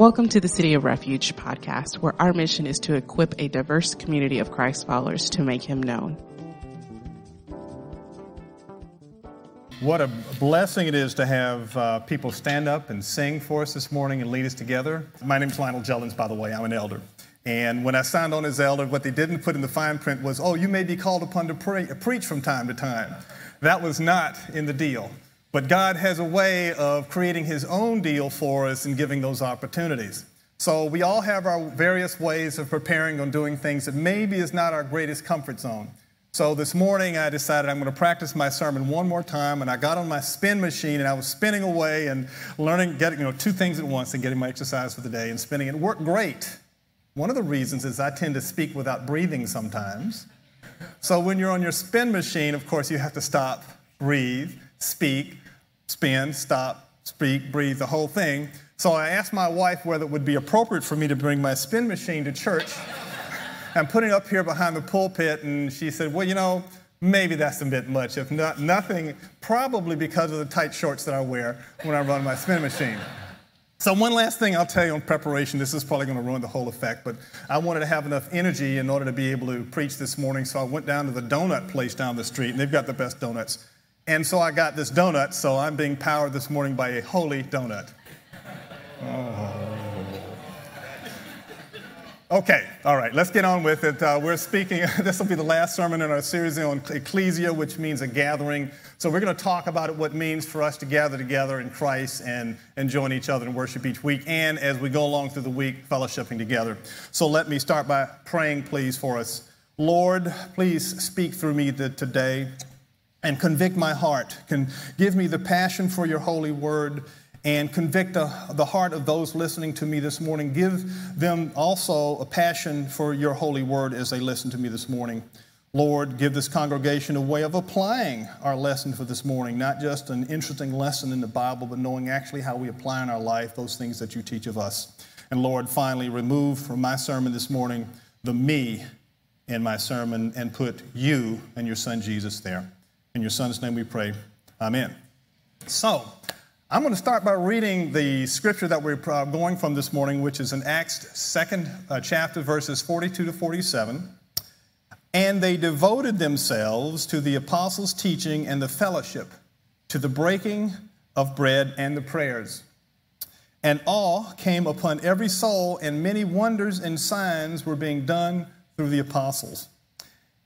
Welcome to the City of Refuge podcast, where our mission is to equip a diverse community of Christ followers to make him known. What a blessing it is to have uh, people stand up and sing for us this morning and lead us together. My name is Lionel Jellins, by the way. I'm an elder. And when I signed on as elder, what they didn't put in the fine print was, oh, you may be called upon to preach from time to time. That was not in the deal. But God has a way of creating His own deal for us and giving those opportunities. So we all have our various ways of preparing on doing things that maybe is not our greatest comfort zone. So this morning I decided I'm going to practice my sermon one more time, and I got on my spin machine and I was spinning away and learning, getting you know two things at once and getting my exercise for the day and spinning. It worked great. One of the reasons is I tend to speak without breathing sometimes. So when you're on your spin machine, of course you have to stop, breathe, speak, spin, stop, speak, breathe, the whole thing. So I asked my wife whether it would be appropriate for me to bring my spin machine to church and put it up here behind the pulpit. And she said, Well, you know, maybe that's a bit much. If not, nothing, probably because of the tight shorts that I wear when I run my spin machine. So, one last thing I'll tell you on preparation. This is probably going to ruin the whole effect, but I wanted to have enough energy in order to be able to preach this morning. So, I went down to the donut place down the street, and they've got the best donuts. And so I got this donut, so I'm being powered this morning by a holy donut. Oh. Okay, all right, let's get on with it. Uh, we're speaking, this will be the last sermon in our series on ecclesia, which means a gathering. So we're going to talk about what it means for us to gather together in Christ and, and join each other in worship each week, and as we go along through the week, fellowshipping together. So let me start by praying, please, for us. Lord, please speak through me today and convict my heart. Can give me the passion for your holy word and convict the, the heart of those listening to me this morning. Give them also a passion for your holy word as they listen to me this morning. Lord, give this congregation a way of applying our lesson for this morning, not just an interesting lesson in the Bible, but knowing actually how we apply in our life those things that you teach of us. And Lord, finally, remove from my sermon this morning the me in my sermon and put you and your son Jesus there. In your son's name we pray. Amen. So, I'm going to start by reading the scripture that we're uh, going from this morning, which is in Acts 2nd uh, chapter, verses 42 to 47. And they devoted themselves to the apostles' teaching and the fellowship, to the breaking of bread and the prayers. And awe came upon every soul, and many wonders and signs were being done through the apostles.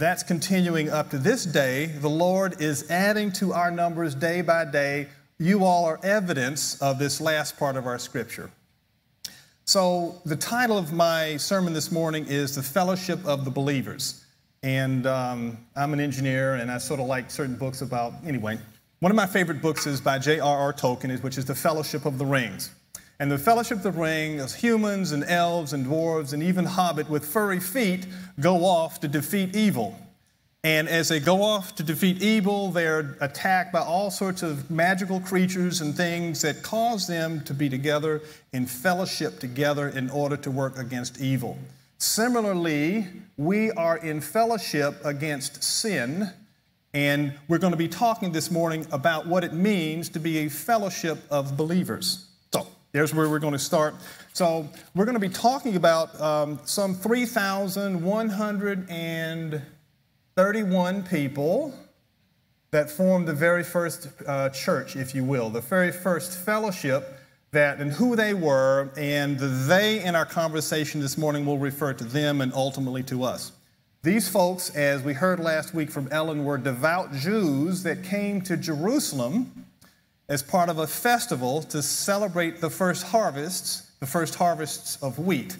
That's continuing up to this day. The Lord is adding to our numbers day by day. You all are evidence of this last part of our scripture. So, the title of my sermon this morning is The Fellowship of the Believers. And um, I'm an engineer, and I sort of like certain books about, anyway. One of my favorite books is by J.R.R. Tolkien, which is The Fellowship of the Rings. And the Fellowship of the Ring is humans and elves and dwarves and even hobbit with furry feet go off to defeat evil. And as they go off to defeat evil, they're attacked by all sorts of magical creatures and things that cause them to be together in fellowship together in order to work against evil. Similarly, we are in fellowship against sin, and we're going to be talking this morning about what it means to be a fellowship of believers. There's where we're going to start. So, we're going to be talking about um, some 3,131 people that formed the very first uh, church, if you will, the very first fellowship that and who they were, and they in our conversation this morning will refer to them and ultimately to us. These folks, as we heard last week from Ellen, were devout Jews that came to Jerusalem as part of a festival to celebrate the first harvests, the first harvests of wheat.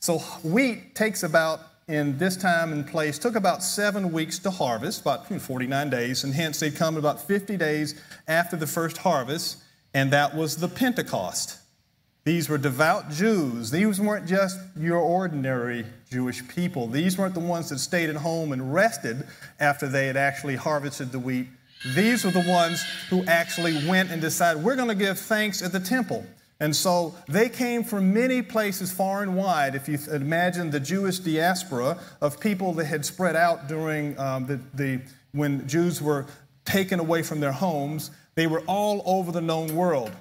So, wheat takes about, in this time and place, took about seven weeks to harvest, about hmm, 49 days, and hence they come about 50 days after the first harvest, and that was the Pentecost. These were devout Jews. These weren't just your ordinary Jewish people. These weren't the ones that stayed at home and rested after they had actually harvested the wheat. These were the ones who actually went and decided, we're going to give thanks at the temple. And so they came from many places far and wide. If you imagine the Jewish diaspora of people that had spread out during um, the, the, when Jews were taken away from their homes, they were all over the known world.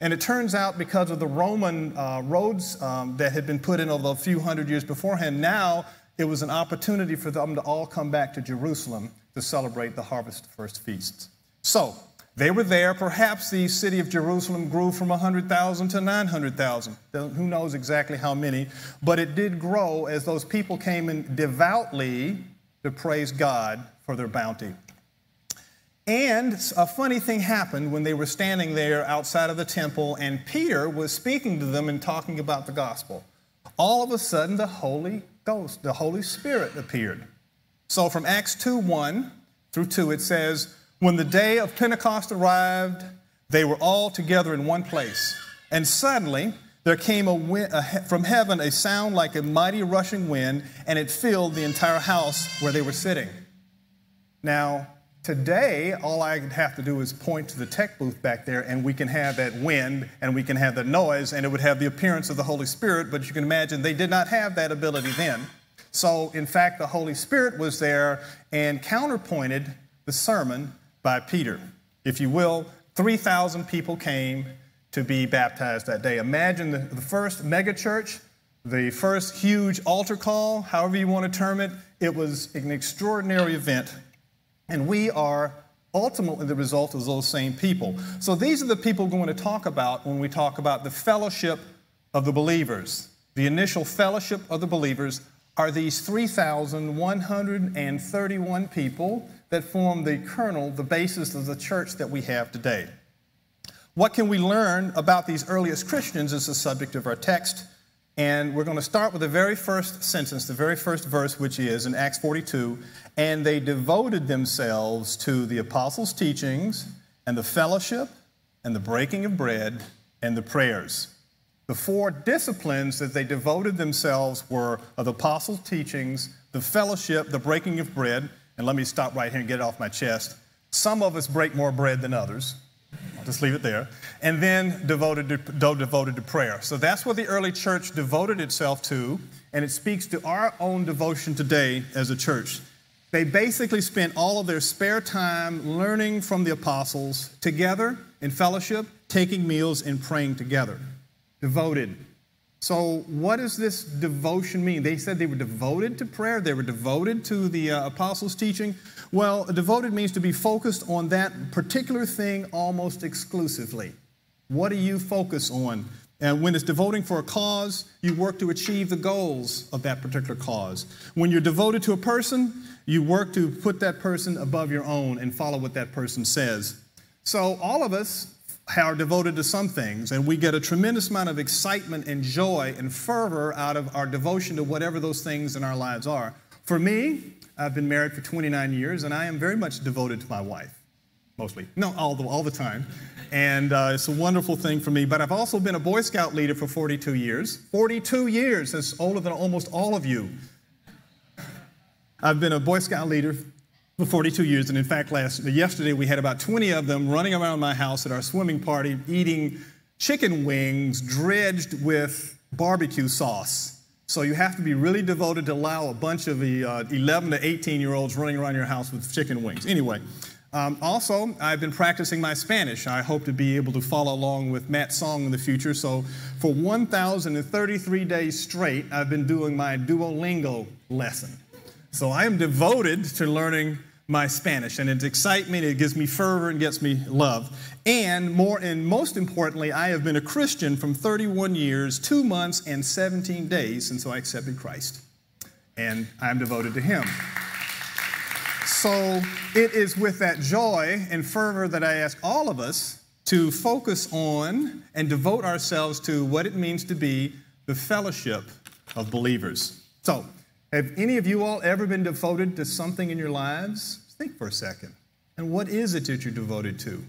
And it turns out because of the Roman uh, roads um, that had been put in over a few hundred years beforehand, now it was an opportunity for them to all come back to Jerusalem to celebrate the harvest first feasts. So, they were there. Perhaps the city of Jerusalem grew from 100,000 to 900,000. Who knows exactly how many, but it did grow as those people came in devoutly to praise God for their bounty. And a funny thing happened when they were standing there outside of the temple, and Peter was speaking to them and talking about the gospel. All of a sudden, the Holy Ghost, the Holy Spirit appeared. So from Acts 2 1 through 2, it says, when the day of Pentecost arrived, they were all together in one place. And suddenly, there came a wind, a, from heaven a sound like a mighty rushing wind, and it filled the entire house where they were sitting. Now, today, all I have to do is point to the tech booth back there, and we can have that wind and we can have that noise, and it would have the appearance of the Holy Spirit, but you can imagine they did not have that ability then. So, in fact, the Holy Spirit was there and counterpointed the sermon by Peter. If you will, 3,000 people came to be baptized that day. Imagine the, the first megachurch, the first huge altar call, however you want to term it. It was an extraordinary event. And we are ultimately the result of those same people. So these are the people we're going to talk about when we talk about the fellowship of the believers. The initial fellowship of the believers are these 3,131 people that form the kernel, the basis of the church that we have today. What can we learn about these earliest Christians is the subject of our text. And we're going to start with the very first sentence, the very first verse, which is in Acts 42 and they devoted themselves to the apostles' teachings and the fellowship and the breaking of bread and the prayers. The four disciplines that they devoted themselves were of the apostles' teachings, the fellowship, the breaking of bread, and let me stop right here and get it off my chest. Some of us break more bread than others. Just leave it there. And then devoted to, devoted to prayer. So that's what the early church devoted itself to, and it speaks to our own devotion today as a church. They basically spent all of their spare time learning from the apostles together in fellowship, taking meals, and praying together. Devoted. So, what does this devotion mean? They said they were devoted to prayer, they were devoted to the uh, apostles' teaching. Well, devoted means to be focused on that particular thing almost exclusively. What do you focus on? And when it's devoting for a cause, you work to achieve the goals of that particular cause. When you're devoted to a person, you work to put that person above your own and follow what that person says. So, all of us are devoted to some things, and we get a tremendous amount of excitement and joy and fervor out of our devotion to whatever those things in our lives are. For me, I've been married for 29 years, and I am very much devoted to my wife, mostly. No, all the, all the time. And uh, it's a wonderful thing for me. But I've also been a Boy Scout leader for 42 years. 42 years, that's older than almost all of you. I've been a Boy Scout leader for 42 years. And in fact, last yesterday we had about 20 of them running around my house at our swimming party eating chicken wings dredged with barbecue sauce. So you have to be really devoted to allow a bunch of the uh, 11 to 18 year olds running around your house with chicken wings. Anyway, um, also, I've been practicing my Spanish. I hope to be able to follow along with Matt's song in the future. So, for 1,033 days straight, I've been doing my Duolingo lesson. So, I am devoted to learning my Spanish, and it excites me, it gives me fervor, and gets me love. And more and most importantly, I have been a Christian from 31 years, two months, and 17 days since I accepted Christ. And I'm devoted to Him. So it is with that joy and fervor that I ask all of us to focus on and devote ourselves to what it means to be the fellowship of believers. So, have any of you all ever been devoted to something in your lives? Think for a second. And what is it that you're devoted to?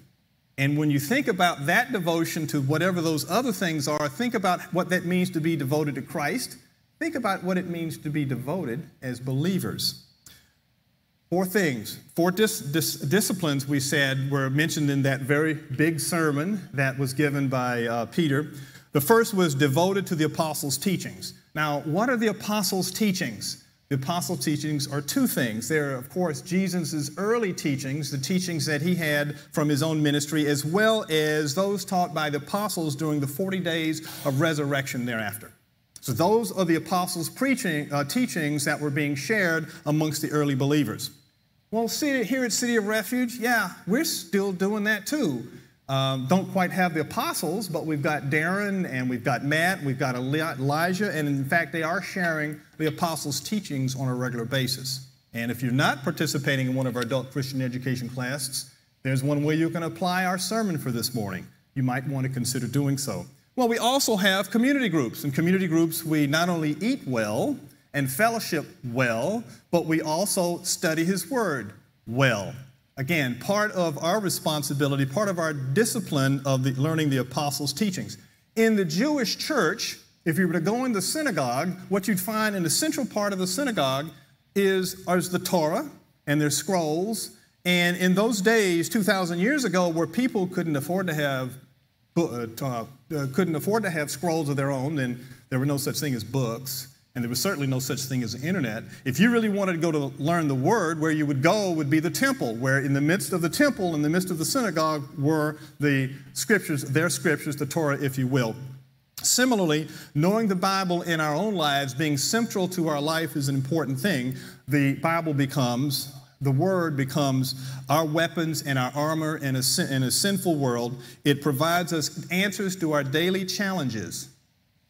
And when you think about that devotion to whatever those other things are, think about what that means to be devoted to Christ. Think about what it means to be devoted as believers. Four things, four dis- dis- disciplines we said were mentioned in that very big sermon that was given by uh, Peter. The first was devoted to the apostles' teachings. Now, what are the apostles' teachings? The apostles' teachings are two things. They're, of course, Jesus' early teachings, the teachings that he had from his own ministry, as well as those taught by the apostles during the 40 days of resurrection thereafter. So, those are the apostles' preaching, uh, teachings that were being shared amongst the early believers. Well, see, here at City of Refuge, yeah, we're still doing that too. Um, don't quite have the apostles, but we've got Darren and we've got Matt, we've got Elijah, and in fact, they are sharing the apostles' teachings on a regular basis. And if you're not participating in one of our adult Christian education classes, there's one way you can apply our sermon for this morning. You might want to consider doing so. Well, we also have community groups. In community groups, we not only eat well, and fellowship well, but we also study His Word well. Again, part of our responsibility, part of our discipline of the, learning the apostles' teachings. In the Jewish church, if you were to go in the synagogue, what you'd find in the central part of the synagogue is, is the Torah and their scrolls. And in those days, 2,000 years ago, where people couldn't afford to have uh, uh, couldn't afford to have scrolls of their own, and there were no such thing as books and there was certainly no such thing as the internet. If you really wanted to go to learn the word, where you would go would be the temple, where in the midst of the temple, in the midst of the synagogue, were the scriptures, their scriptures, the Torah, if you will. Similarly, knowing the Bible in our own lives, being central to our life, is an important thing. The Bible becomes, the Word becomes our weapons and our armor in a, in a sinful world. It provides us answers to our daily challenges.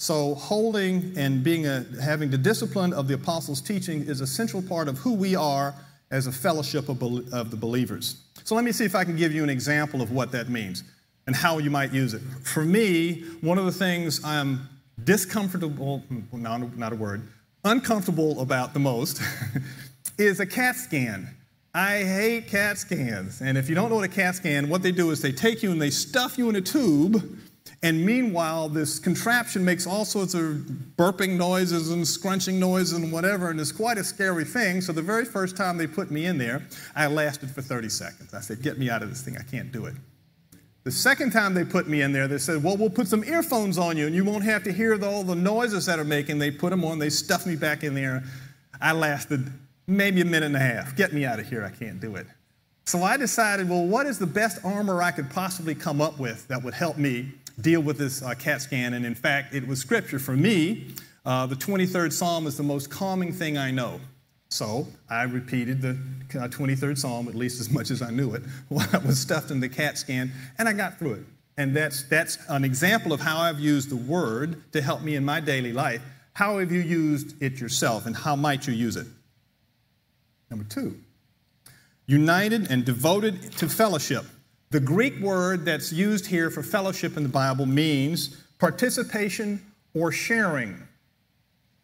So, holding and being a, having the discipline of the apostles' teaching is a central part of who we are as a fellowship of, of the believers. So, let me see if I can give you an example of what that means and how you might use it. For me, one of the things I'm discomfortable, hmm, not, not a word, uncomfortable about the most is a CAT scan. I hate CAT scans. And if you don't know what a CAT scan, what they do is they take you and they stuff you in a tube and meanwhile, this contraption makes all sorts of burping noises and scrunching noises and whatever, and it's quite a scary thing. So the very first time they put me in there, I lasted for 30 seconds. I said, Get me out of this thing, I can't do it. The second time they put me in there, they said, Well, we'll put some earphones on you and you won't have to hear all the noises that are making. They put them on, they stuffed me back in there. I lasted maybe a minute and a half. Get me out of here, I can't do it. So I decided, well, what is the best armor I could possibly come up with that would help me? Deal with this uh, CAT scan. And in fact, it was scripture for me. Uh, the 23rd Psalm is the most calming thing I know. So I repeated the 23rd uh, Psalm at least as much as I knew it while I was stuffed in the CAT scan, and I got through it. And that's, that's an example of how I've used the Word to help me in my daily life. How have you used it yourself, and how might you use it? Number two, united and devoted to fellowship. The Greek word that's used here for fellowship in the Bible means participation or sharing.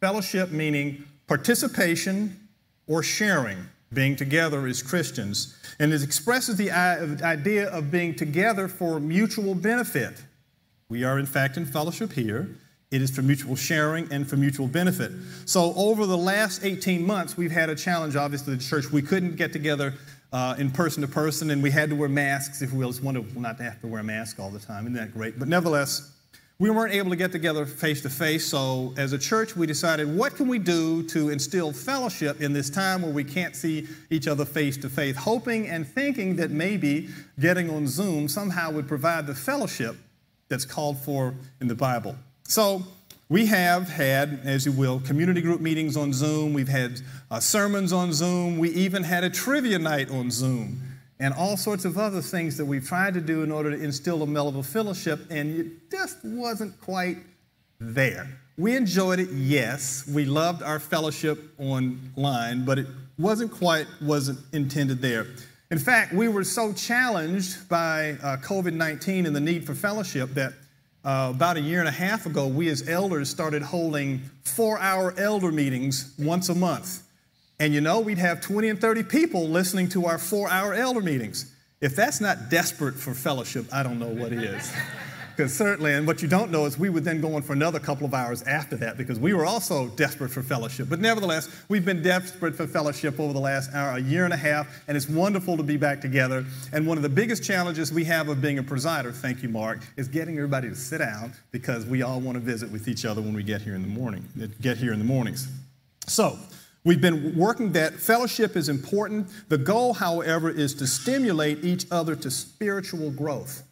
Fellowship meaning participation or sharing, being together as Christians. And it expresses the idea of being together for mutual benefit. We are, in fact, in fellowship here. It is for mutual sharing and for mutual benefit. So, over the last 18 months, we've had a challenge, obviously, the church. We couldn't get together uh, in person to person, and we had to wear masks if we will, wanted not to have to wear a mask all the time. Isn't that great? But nevertheless, we weren't able to get together face to face, so as a church, we decided what can we do to instill fellowship in this time where we can't see each other face to face, hoping and thinking that maybe getting on Zoom somehow would provide the fellowship that's called for in the Bible. So we have had, as you will, community group meetings on Zoom. We've had uh, sermons on Zoom. We even had a trivia night on Zoom and all sorts of other things that we've tried to do in order to instill a level of fellowship, and it just wasn't quite there. We enjoyed it, yes. We loved our fellowship online, but it wasn't quite wasn't intended there. In fact, we were so challenged by uh, COVID 19 and the need for fellowship that uh, about a year and a half ago, we as elders started holding four hour elder meetings once a month. And you know, we'd have 20 and 30 people listening to our four hour elder meetings. If that's not desperate for fellowship, I don't know what is. Because certainly, and what you don't know is we would then go on for another couple of hours after that because we were also desperate for fellowship. But nevertheless, we've been desperate for fellowship over the last hour, a year and a half, and it's wonderful to be back together. And one of the biggest challenges we have of being a presider, thank you, Mark, is getting everybody to sit down because we all want to visit with each other when we get here in the morning, get here in the mornings. So, We've been working that fellowship is important. The goal, however, is to stimulate each other to spiritual growth.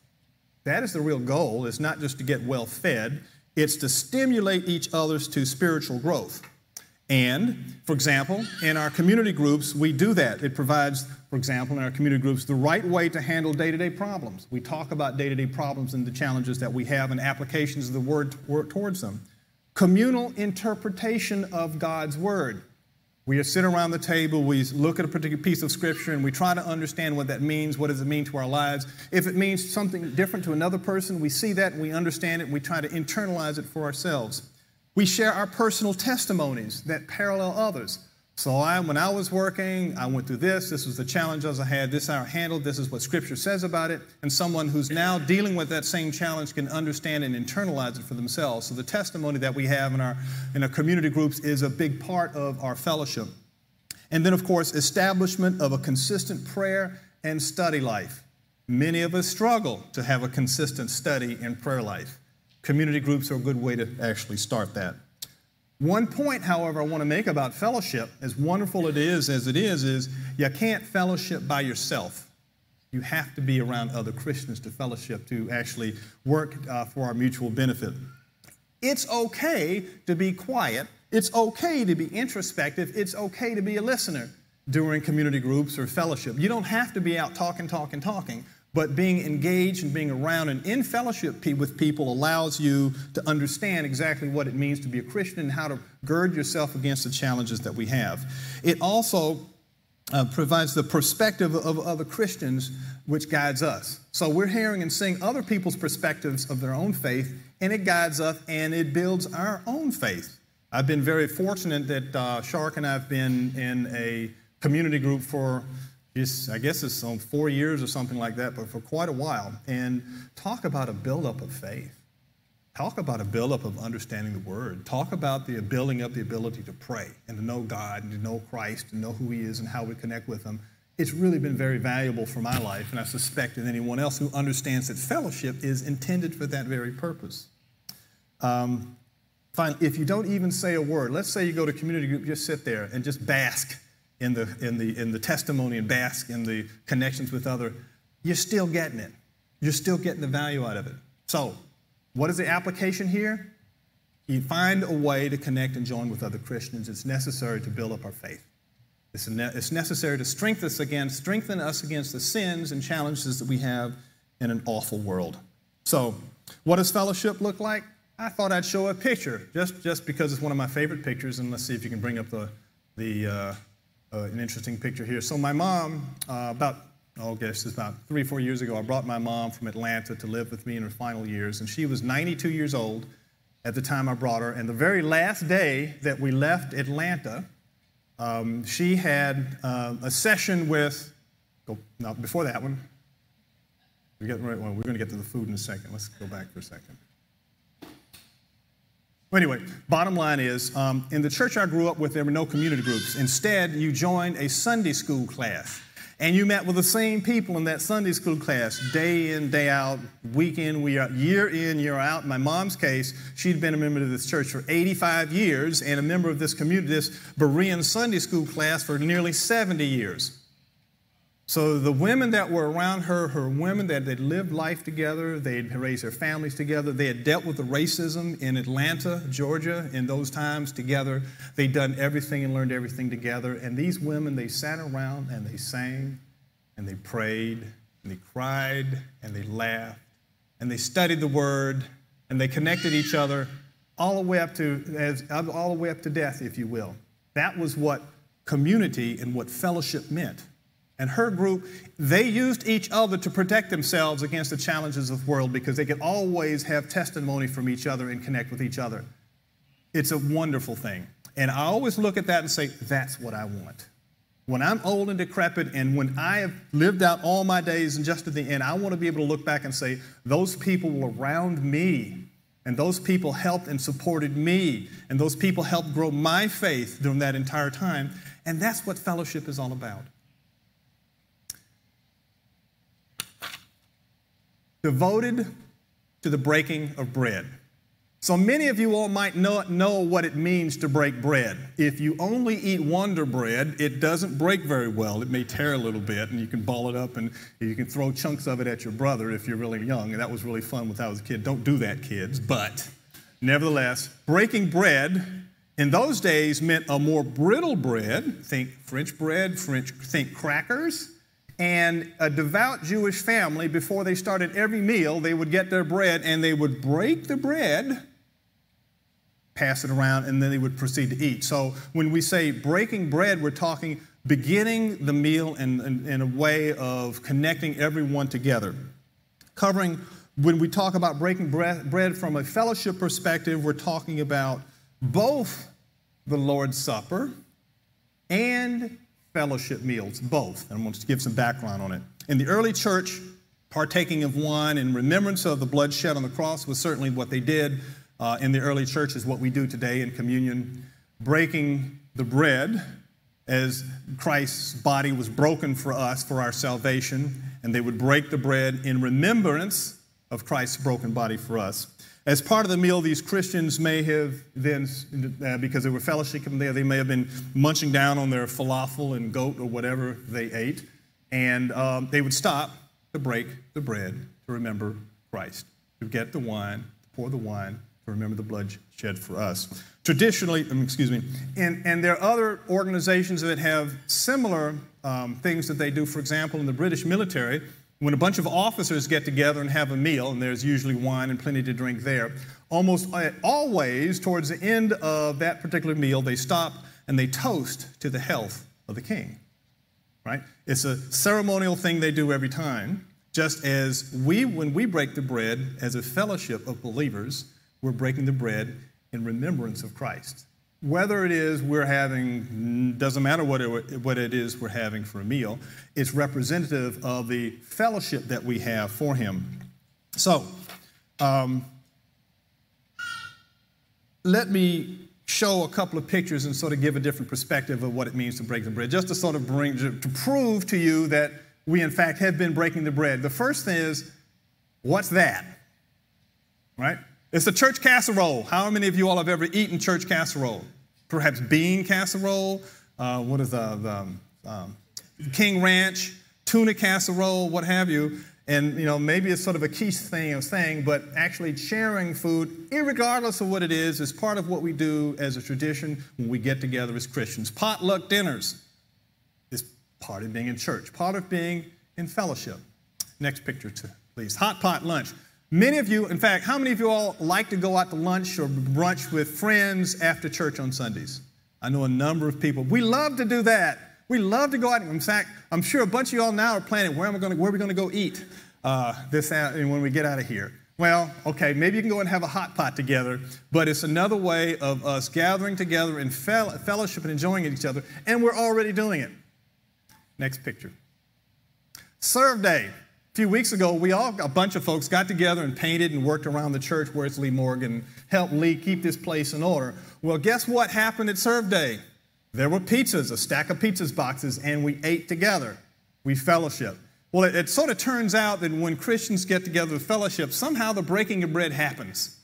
That is the real goal. It's not just to get well fed, it's to stimulate each other's to spiritual growth. And, for example, in our community groups, we do that. It provides, for example, in our community groups, the right way to handle day to day problems. We talk about day to day problems and the challenges that we have and applications of the word, word towards them. Communal interpretation of God's word. We sit around the table, we look at a particular piece of scripture, and we try to understand what that means. What does it mean to our lives? If it means something different to another person, we see that and we understand it and we try to internalize it for ourselves. We share our personal testimonies that parallel others. So I, when I was working, I went through this. This was the challenges I had. This I handled. This is what Scripture says about it. And someone who's now dealing with that same challenge can understand and internalize it for themselves. So the testimony that we have in our in our community groups is a big part of our fellowship. And then, of course, establishment of a consistent prayer and study life. Many of us struggle to have a consistent study and prayer life. Community groups are a good way to actually start that. One point, however, I want to make about fellowship, as wonderful it is as it is, is you can't fellowship by yourself. You have to be around other Christians to fellowship, to actually work uh, for our mutual benefit. It's okay to be quiet. It's okay to be introspective. It's okay to be a listener during community groups or fellowship. You don't have to be out talking, talking, talking. But being engaged and being around and in fellowship with people allows you to understand exactly what it means to be a Christian and how to gird yourself against the challenges that we have. It also uh, provides the perspective of other Christians, which guides us. So we're hearing and seeing other people's perspectives of their own faith, and it guides us and it builds our own faith. I've been very fortunate that uh, Shark and I have been in a community group for it's, I guess it's on four years or something like that, but for quite a while. And talk about a buildup of faith. Talk about a buildup of understanding the Word. Talk about the building up the ability to pray and to know God and to know Christ and know who He is and how we connect with Him. It's really been very valuable for my life, and I suspect that anyone else who understands that fellowship is intended for that very purpose. Um, fine, if you don't even say a word, let's say you go to community group, just sit there and just bask in the, in the, in the testimony and bask in the connections with other, you're still getting it. You're still getting the value out of it. So, what is the application here? You find a way to connect and join with other Christians. It's necessary to build up our faith. It's, ne- it's necessary to strengthen us against, strengthen us against the sins and challenges that we have in an awful world. So, what does fellowship look like? I thought I'd show a picture, just, just because it's one of my favorite pictures, and let's see if you can bring up the, the uh, uh, an interesting picture here. So my mom, uh, about oh, I guess it's about three, four years ago, I brought my mom from Atlanta to live with me in her final years, and she was 92 years old at the time I brought her. And the very last day that we left Atlanta, um, she had uh, a session with. Go, now, before that one, we get, well, we're going to get to the food in a second. Let's go back for a second. Anyway, bottom line is um, in the church I grew up with, there were no community groups. Instead, you joined a Sunday school class. And you met with the same people in that Sunday school class day in, day out, week in, year in, year out. In my mom's case, she'd been a member of this church for 85 years and a member of this community, this Berean Sunday school class for nearly 70 years. So the women that were around her, her women that had lived life together, they had raised their families together, they had dealt with the racism in Atlanta, Georgia, in those times together. They'd done everything and learned everything together. And these women, they sat around and they sang and they prayed and they cried and they laughed and they studied the word and they connected each other all the way up to as, all the way up to death, if you will. That was what community and what fellowship meant and her group, they used each other to protect themselves against the challenges of the world because they could always have testimony from each other and connect with each other. It's a wonderful thing. And I always look at that and say, that's what I want. When I'm old and decrepit, and when I have lived out all my days and just at the end, I want to be able to look back and say, those people were around me, and those people helped and supported me, and those people helped grow my faith during that entire time. And that's what fellowship is all about. Devoted to the breaking of bread. So many of you all might not know what it means to break bread. If you only eat Wonder Bread, it doesn't break very well. It may tear a little bit, and you can ball it up and you can throw chunks of it at your brother if you're really young. And that was really fun when I was a kid. Don't do that, kids. But nevertheless, breaking bread in those days meant a more brittle bread. Think French bread, French, think crackers. And a devout Jewish family, before they started every meal, they would get their bread and they would break the bread pass it around, and then they would proceed to eat. So when we say breaking bread, we're talking beginning the meal in, in, in, a way of connecting everyone together. Covering, when we talk about breaking bread, bread from a fellowship perspective, we're talking about both the Lord's Supper and fellowship meals, both. And I want to give some background on it. In the early church, partaking of wine in remembrance of the blood shed on the cross was certainly what they did uh, in the early church is what we do today in communion, breaking the bread as Christ's body was broken for us for our salvation, and they would break the bread in remembrance of Christ's broken body for us. As part of the meal, these Christians may have then, uh, because they were fellowshipping there, they may have been munching down on their falafel and goat or whatever they ate, and um, they would stop to break the bread to remember Christ, to get the wine, to pour the wine, to remember the blood shed for us. Traditionally, um, excuse me, and, and there are other organizations that have similar um, things that they do. For example, in the British military, when a bunch of officers get together and have a meal, and there's usually wine and plenty to drink there, almost uh, always towards the end of that particular meal, they stop and they toast to the health of the king. Right? It's a ceremonial thing they do every time, just as we, when we break the bread as a fellowship of believers, we're breaking the bread in remembrance of Christ. Whether it is we're having, doesn't matter what it, what it is we're having for a meal, it's representative of the fellowship that we have for Him. So, um, let me show a couple of pictures and sort of give a different perspective of what it means to break the bread, just to sort of bring, to prove to you that we, in fact, have been breaking the bread. The first thing is, what's that? Right? It's a church casserole. How many of you all have ever eaten church casserole? Perhaps bean casserole. Uh, what is the, the um, King Ranch, tuna casserole, what have you. And you know, maybe it's sort of a quiche thing of saying, but actually sharing food, regardless of what it is, is part of what we do as a tradition when we get together as Christians. Potluck dinners is part of being in church, part of being in fellowship. Next picture, please. Hot pot lunch. Many of you, in fact, how many of you all like to go out to lunch or brunch with friends after church on Sundays? I know a number of people. We love to do that. We love to go out. In fact, I'm sure a bunch of you all now are planning where am I going to, where are we going to go eat uh, this when we get out of here. Well, okay, maybe you can go and have a hot pot together, but it's another way of us gathering together in fellowship and enjoying each other, and we're already doing it. Next picture. Serve day. A few weeks ago, we all, a bunch of folks, got together and painted and worked around the church where it's Lee Morgan, helped Lee keep this place in order. Well, guess what happened at Serve Day? There were pizzas, a stack of pizzas boxes, and we ate together. We fellowship. Well, it, it sort of turns out that when Christians get together with fellowship, somehow the breaking of bread happens.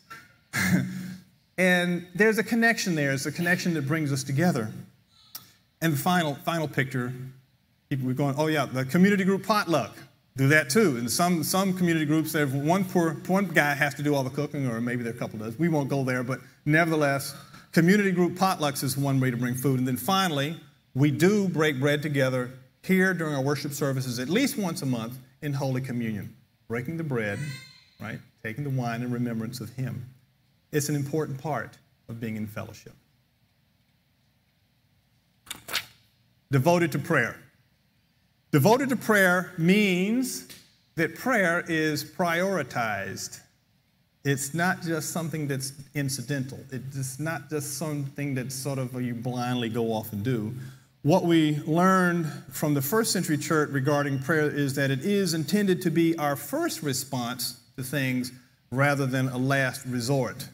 and there's a connection there. It's a connection that brings us together. And the final, final picture, we're going, oh yeah, the community group potluck do that too. In some, some community groups, there's one, poor, one guy has to do all the cooking, or maybe there are a couple does. We won't go there, but nevertheless, community group potlucks is one way to bring food. And then finally, we do break bread together here during our worship services at least once a month in Holy Communion. Breaking the bread, right? Taking the wine in remembrance of Him. It's an important part of being in fellowship. Devoted to prayer. Devoted to prayer means that prayer is prioritized. It's not just something that's incidental. It's not just something that sort of you blindly go off and do. what we learned from the first century church regarding prayer is that it is intended to be our first response to things rather than a last resort.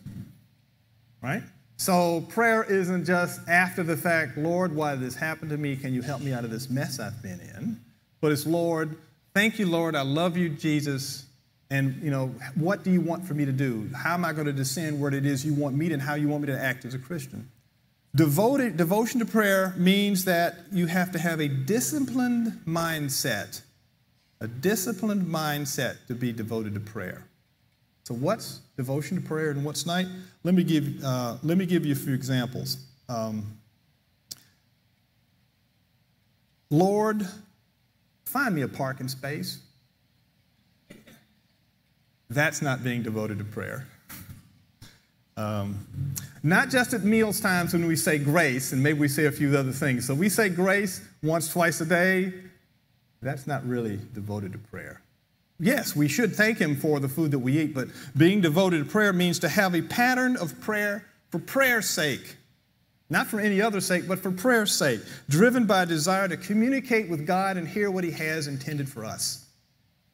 Right? So prayer isn't just after the fact, Lord, why did this happen to me? Can you help me out of this mess I've been in? But it's, Lord, thank you, Lord. I love you, Jesus. And, you know, what do you want for me to do? How am I going to descend what it is you want me to and how you want me to act as a Christian? Devoted, devotion to prayer means that you have to have a disciplined mindset, a disciplined mindset to be devoted to prayer. So, what's devotion to prayer and what's night? Let me give, uh, let me give you a few examples. Um, Lord, find me a parking space. That's not being devoted to prayer. Um, not just at meals times when we say grace, and maybe we say a few other things. So we say grace once, twice a day. That's not really devoted to prayer. Yes, we should thank Him for the food that we eat, but being devoted to prayer means to have a pattern of prayer for prayer's sake. Not for any other sake, but for prayer's sake, driven by a desire to communicate with God and hear what He has intended for us.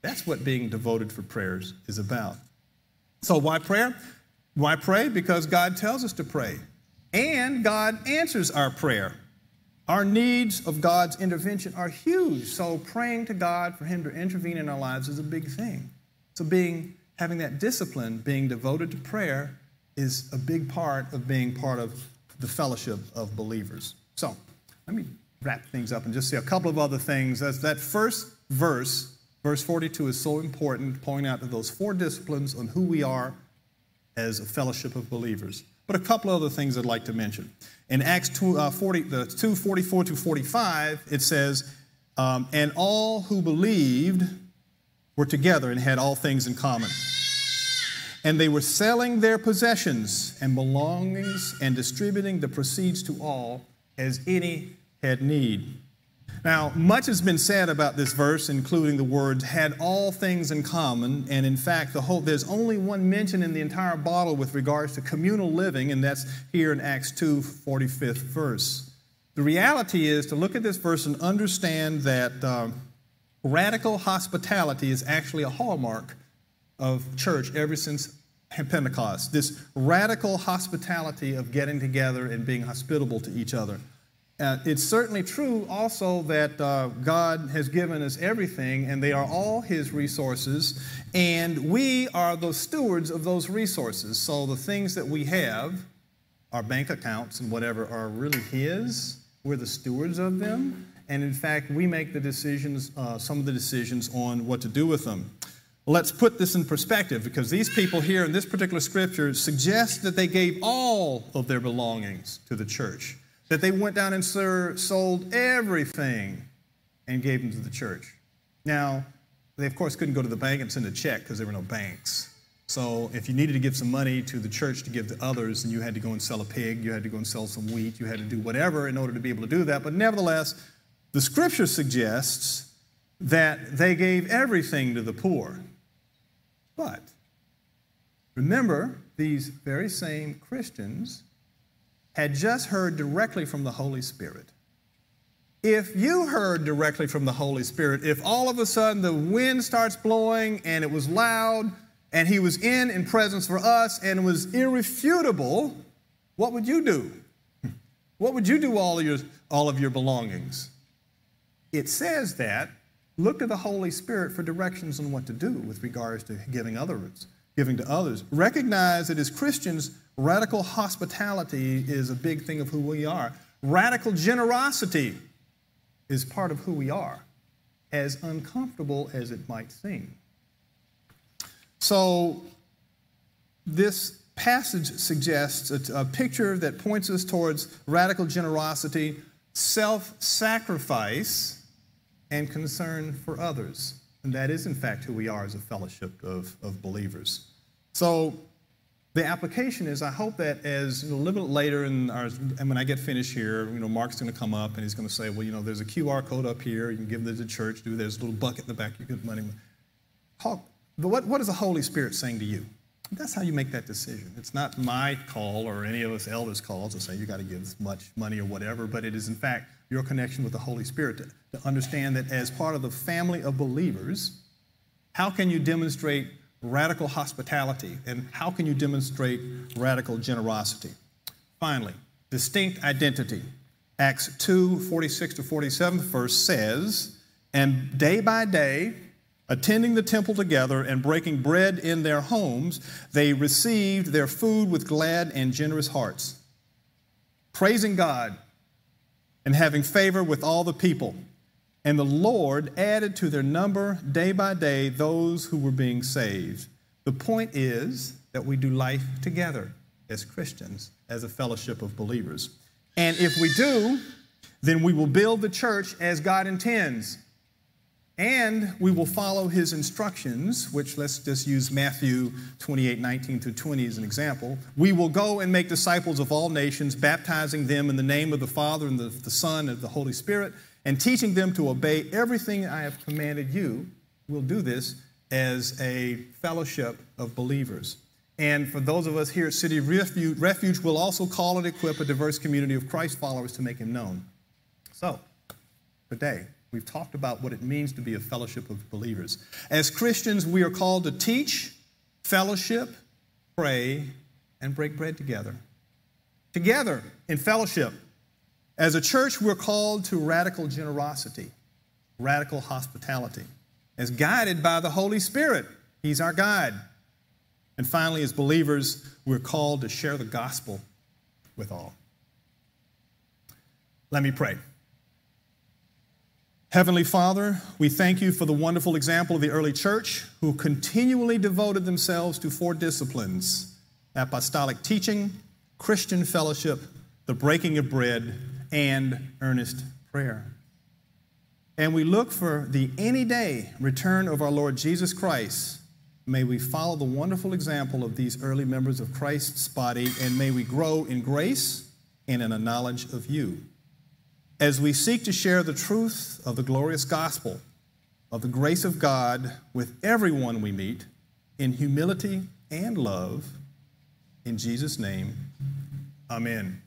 That's what being devoted for prayers is about. So, why prayer? Why pray? Because God tells us to pray. And God answers our prayer. Our needs of God's intervention are huge. So praying to God for Him to intervene in our lives is a big thing. So being having that discipline, being devoted to prayer, is a big part of being part of the fellowship of believers. So let me wrap things up and just say a couple of other things. That's that first verse, verse 42, is so important, pointing out that those four disciplines on who we are as a fellowship of believers. But a couple of other things I'd like to mention. In Acts 2, uh, 40, the 2 44 to 45, it says, um, And all who believed were together and had all things in common. And they were selling their possessions and belongings and distributing the proceeds to all as any had need. Now, much has been said about this verse, including the words had all things in common, and in fact, the whole, there's only one mention in the entire bottle with regards to communal living, and that's here in Acts 2, 45th verse. The reality is to look at this verse and understand that uh, radical hospitality is actually a hallmark of church ever since Pentecost. This radical hospitality of getting together and being hospitable to each other. Uh, it's certainly true also that uh, God has given us everything, and they are all His resources, and we are the stewards of those resources. So the things that we have, our bank accounts and whatever, are really His. We're the stewards of them, and in fact, we make the decisions, uh, some of the decisions on what to do with them. Let's put this in perspective because these people here in this particular scripture suggest that they gave all of their belongings to the church that they went down and sold everything and gave them to the church. Now, they of course couldn't go to the bank and send a check because there were no banks. So if you needed to give some money to the church to give to others, then you had to go and sell a pig, you had to go and sell some wheat, you had to do whatever in order to be able to do that. But nevertheless, the scripture suggests that they gave everything to the poor. But remember, these very same Christians had just heard directly from the Holy Spirit. If you heard directly from the Holy Spirit, if all of a sudden the wind starts blowing and it was loud and he was in in presence for us and it was irrefutable, what would you do? What would you do all of your, all of your belongings? It says that look to the Holy Spirit for directions on what to do with regards to giving others, giving to others. Recognize that as Christians, Radical hospitality is a big thing of who we are. Radical generosity is part of who we are, as uncomfortable as it might seem. So, this passage suggests a, a picture that points us towards radical generosity, self sacrifice, and concern for others. And that is, in fact, who we are as a fellowship of, of believers. So, the application is I hope that as you know, a little bit later, in our, and when I get finished here, you know, Mark's going to come up and he's going to say, well, you know, there's a QR code up here. You can give it to church. Do a little bucket in the back. You get money. How, what, what is the Holy Spirit saying to you? That's how you make that decision. It's not my call or any of us elders' calls to say you got to give this much money or whatever, but it is in fact your connection with the Holy Spirit to, to understand that as part of the family of believers, how can you demonstrate radical hospitality and how can you demonstrate radical generosity? Finally, distinct identity. Acts 2 46 to 47 verse says, And day by day, attending the temple together and breaking bread in their homes, they received their food with glad and generous hearts, praising God and having favor with all the people. And the Lord added to their number day by day those who were being saved. The point is that we do life together as Christians, as a fellowship of believers. And if we do, then we will build the church as God intends. And we will follow his instructions, which let's just use Matthew 28 19 through 20 as an example. We will go and make disciples of all nations, baptizing them in the name of the Father and the, the Son and the Holy Spirit, and teaching them to obey everything I have commanded you. We'll do this as a fellowship of believers. And for those of us here at City Refuge, Refuge will also call and equip a diverse community of Christ followers to make him known. So, today, we've talked about what it means to be a fellowship of believers. As Christians, we are called to teach, fellowship, pray, and break bread together. Together in fellowship. As a church, we're called to radical generosity, radical hospitality, as guided by the Holy Spirit. He's our guide. And finally, as believers, we're called to share the gospel with all. Let me pray. Heavenly Father, we thank you for the wonderful example of the early church who continually devoted themselves to four disciplines apostolic teaching, Christian fellowship, the breaking of bread, and earnest prayer. And we look for the any day return of our Lord Jesus Christ May we follow the wonderful example of these early members of Christ's body, and may we grow in grace and in a knowledge of you. As we seek to share the truth of the glorious gospel of the grace of God with everyone we meet in humility and love, in Jesus' name, amen.